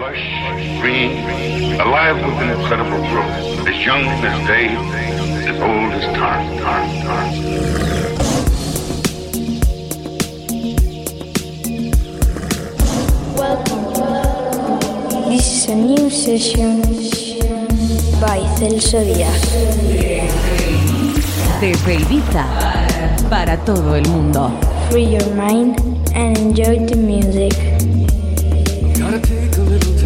lush, alive with incredible growth, as young as day, as old as time, time, time. This is a new session by Celso Díaz. Desde Ibiza, para todo el mundo. Free your mind and enjoy the music gotta take a little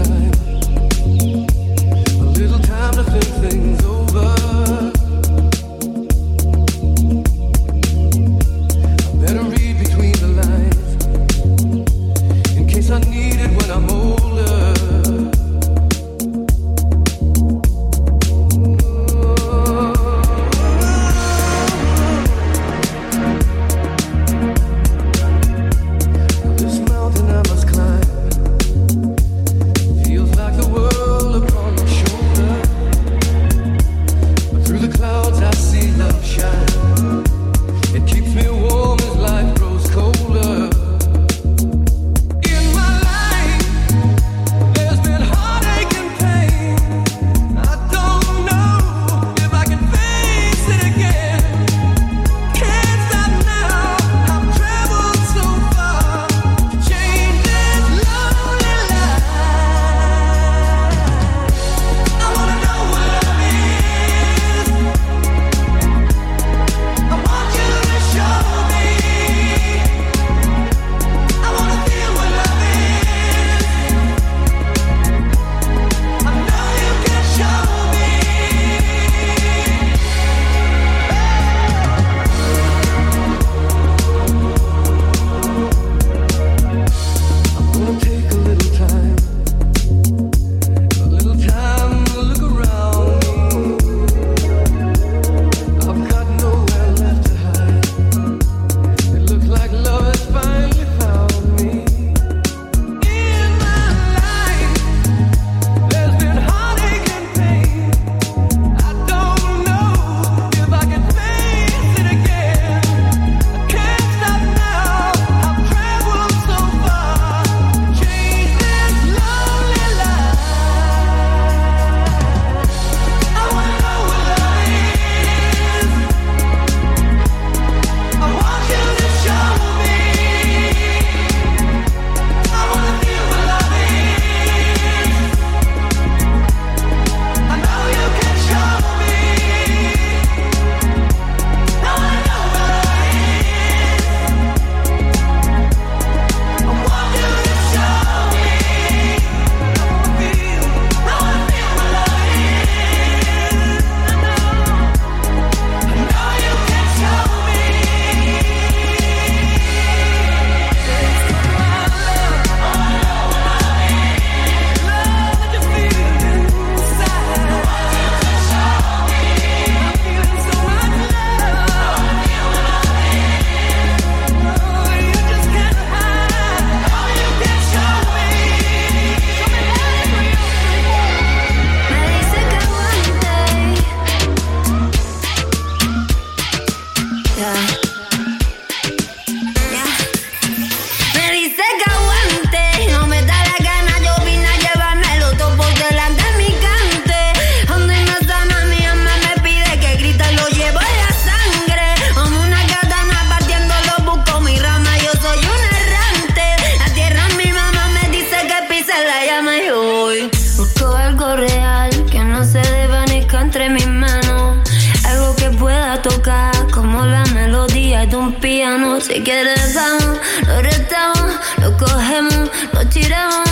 Si quieres vamos, lo retamos, lo cogemos, lo tiramos.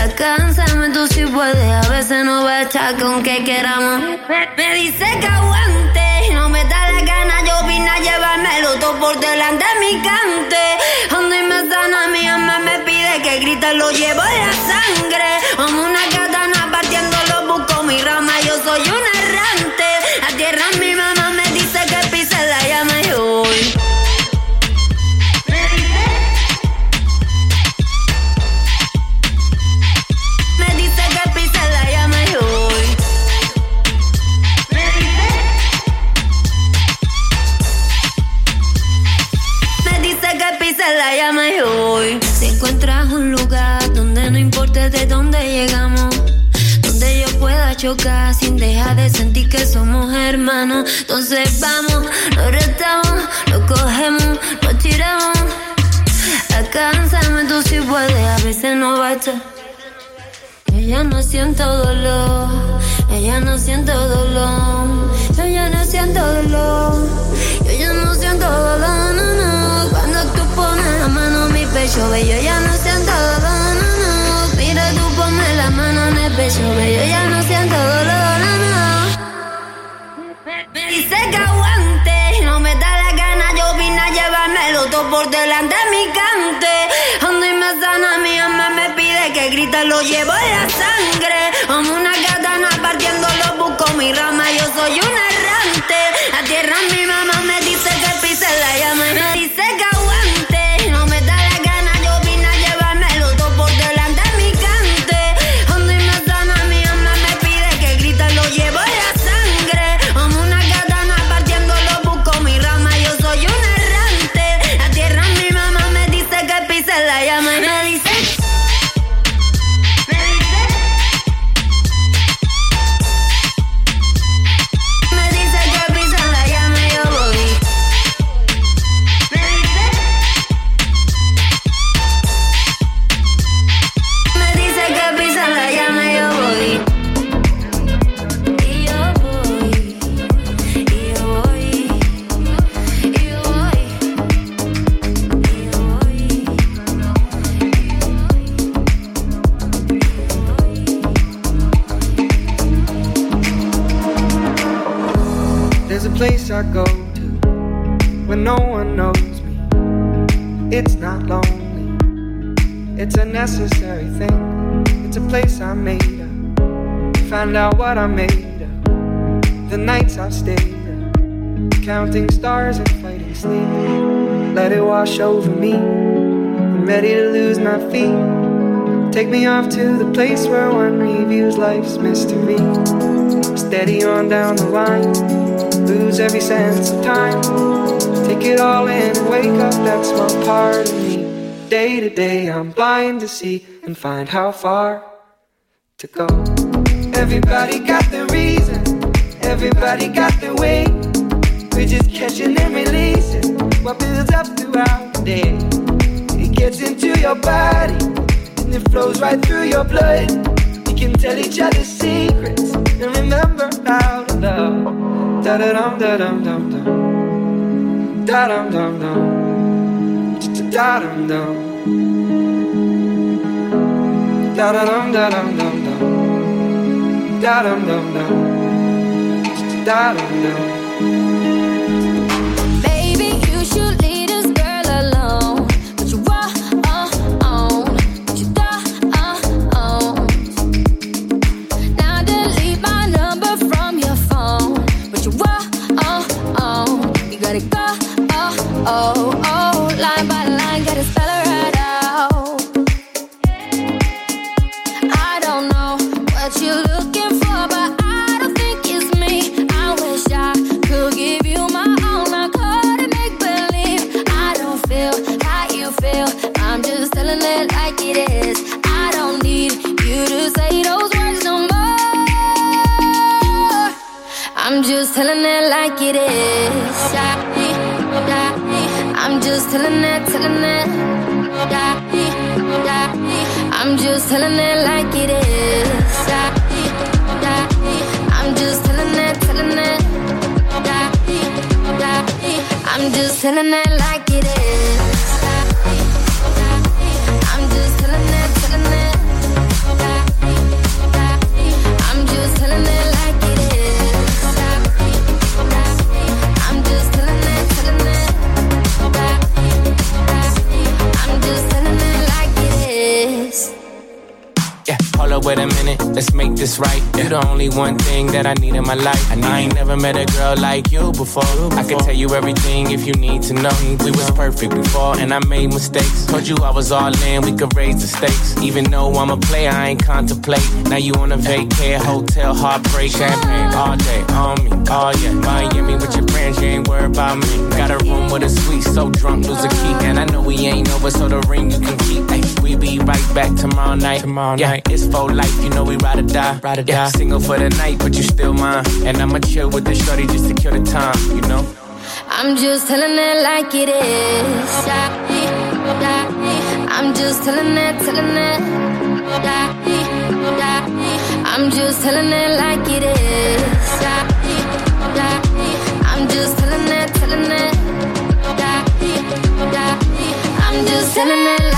Alcánzame tú si puedes, a veces no va a estar con que queramos. Me, dice que aguante, no me da la gana, yo vine a llevármelo todo por delante de mi cante. Donde me sana mi alma me pide que grita, lo llevo en la sangre. Como una desde donde llegamos. Donde yo pueda chocar sin dejar de sentir que somos hermanos. Entonces vamos, lo retamos, lo cogemos, lo tiramos. Alcanzame tú si puedes, a veces no basta. Ella no siento dolor, ella no siento dolor, yo ya no siento dolor, yo ya no siento dolor, no, no. Cuando tú pones la mano en mi pecho, ve, yo ya no siento dolor. Dice que aguante, no me da la gana, yo vine a llevármelo todo por delante de mi cante. Ando y me sana, mi alma me pide que grita, lo llevo en la sangre. Place where one reviews life's mystery. Steady on down the line, lose every sense of time. Take it all in and wake up that small part of me. Day to day, I'm blind to see and find how far to go. Everybody got their reason, everybody got their way. We're just catching and releasing what builds up throughout the day. It gets into your body and it flows right through your blood. We can tell each other secrets and remember how to love. Da da dum da dum dum dum. Da dum dum dum. Da dum dum. Da da dum da dum dum dum. Da dum dum dum. Da dum dum. Right. You the only one thing that I need in my life. I ain't never met a girl like you before. I can tell you everything if you need to know. We was perfect before, and I made mistakes. Told you I was all in, we could raise the stakes. Even though I'm a player, I ain't contemplate. Now you on a vacay, hotel, heartbreak, champagne all day on me. Oh yeah, Miami with your friends, you ain't worried about me. Got a room with a suite, so drunk lose a key, and I know we ain't over, so the ring you can keep. Ay, we be right back tomorrow night. Tomorrow yeah, it's for life, you know we ride or die. Ride or yeah. die single for the night, but you still mine. And I'ma chill with the shorty just to kill the time, you know? I'm just telling it like it is. I'm just telling it, telling it. I'm just telling it like it is. I'm just telling it, telling it. I'm just telling it. Like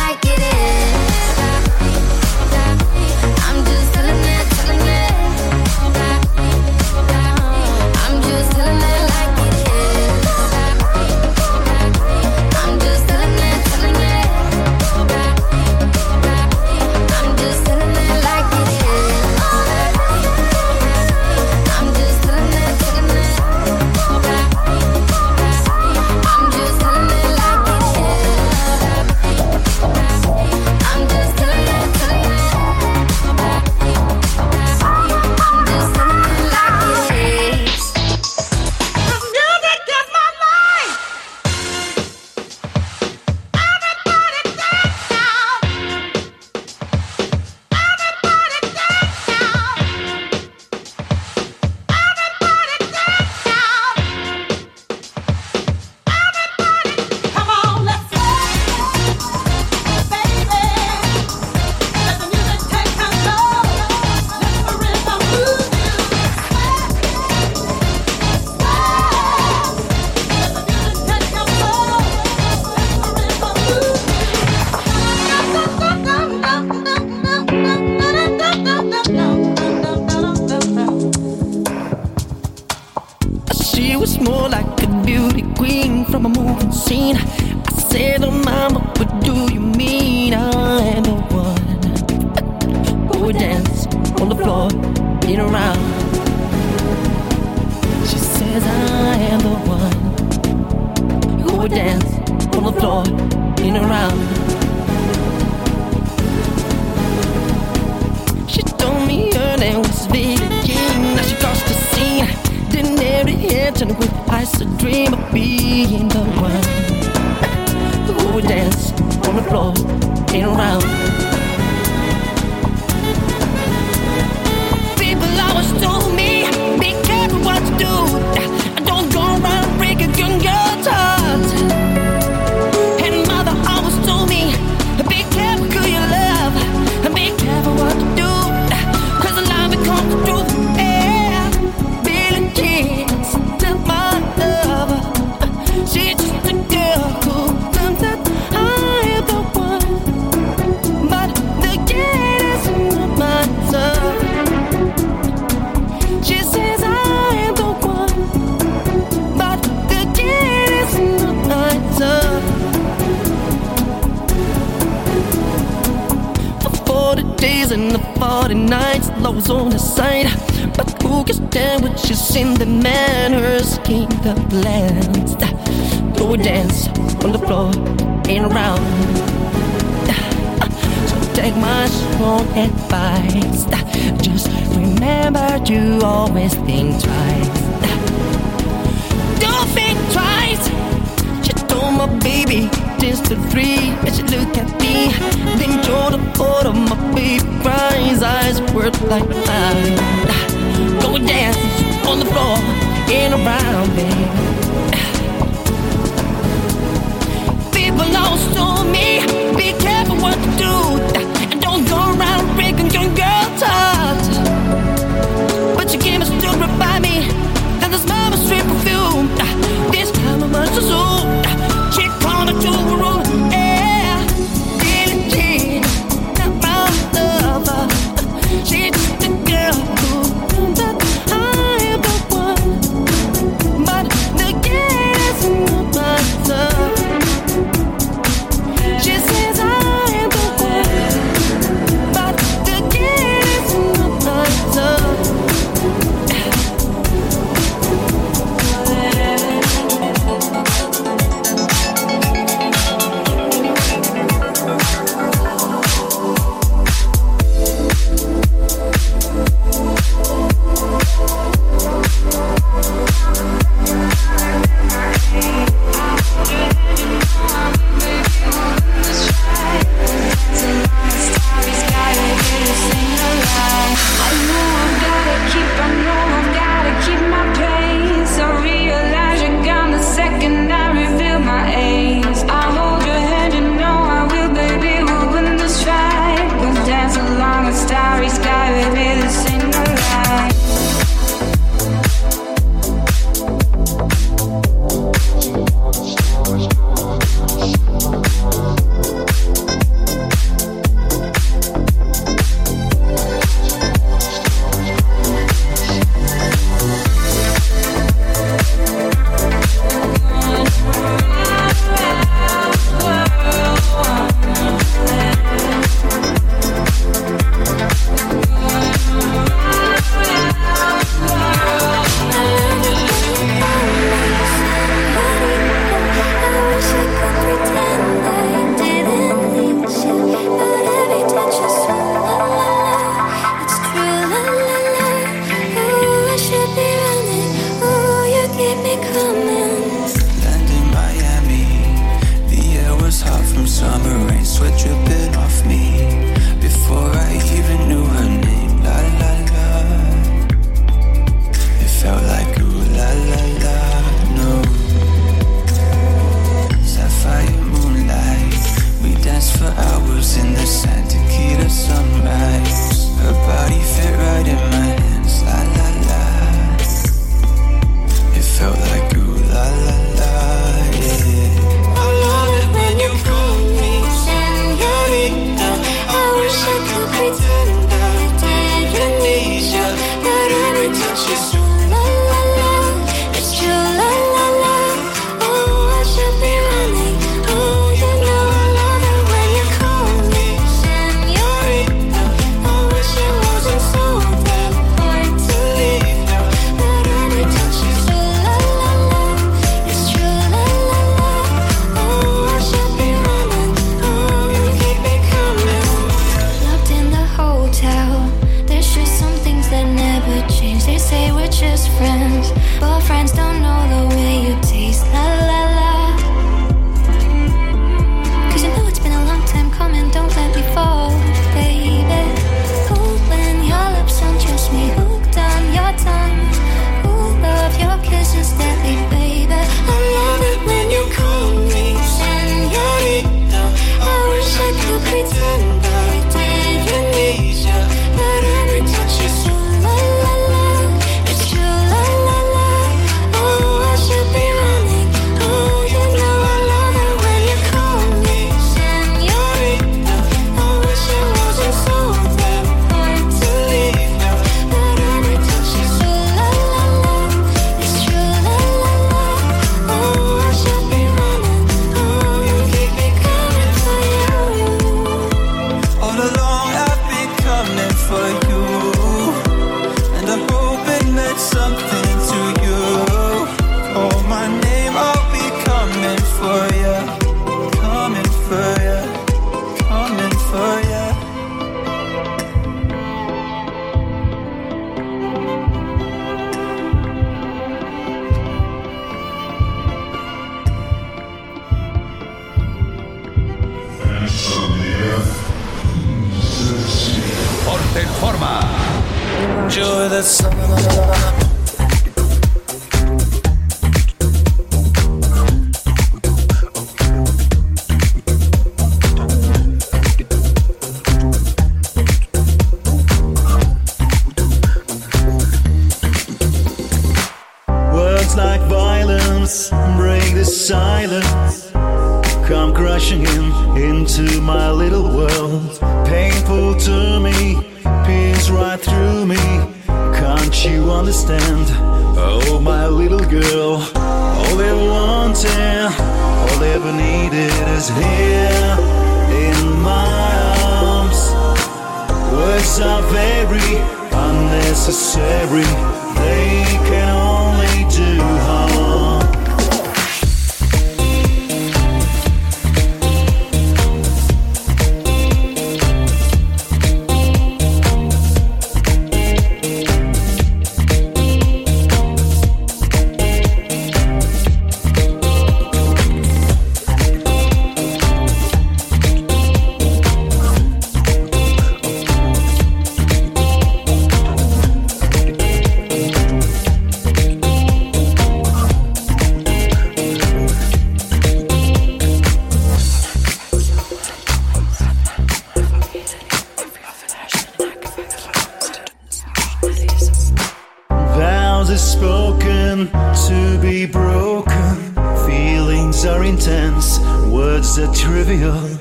trivial.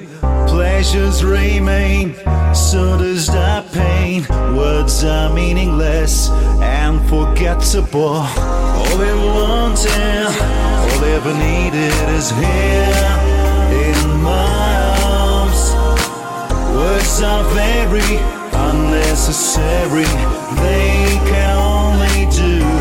Pleasures remain, so does the pain. Words are meaningless and forgettable. All they wanted, all ever needed is here in my arms. Words are very unnecessary, they can only do.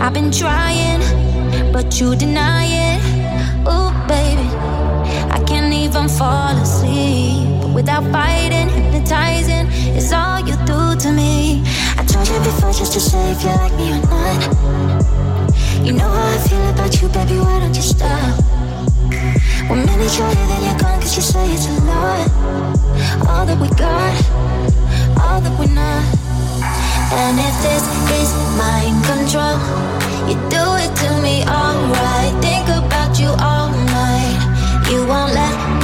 I've been trying, but you deny it. Ooh, baby, I can't even fall asleep without fighting, hypnotizing. It's all you do to me. I told you before just to say if you like me or not. You know how I feel about you, baby. Why don't you stop? One minute you're here, then you're gone, cause you say it's a lot. All that we got, all that we're not. And if this is mind control, you do it to me, alright. Think about you all night. You won't let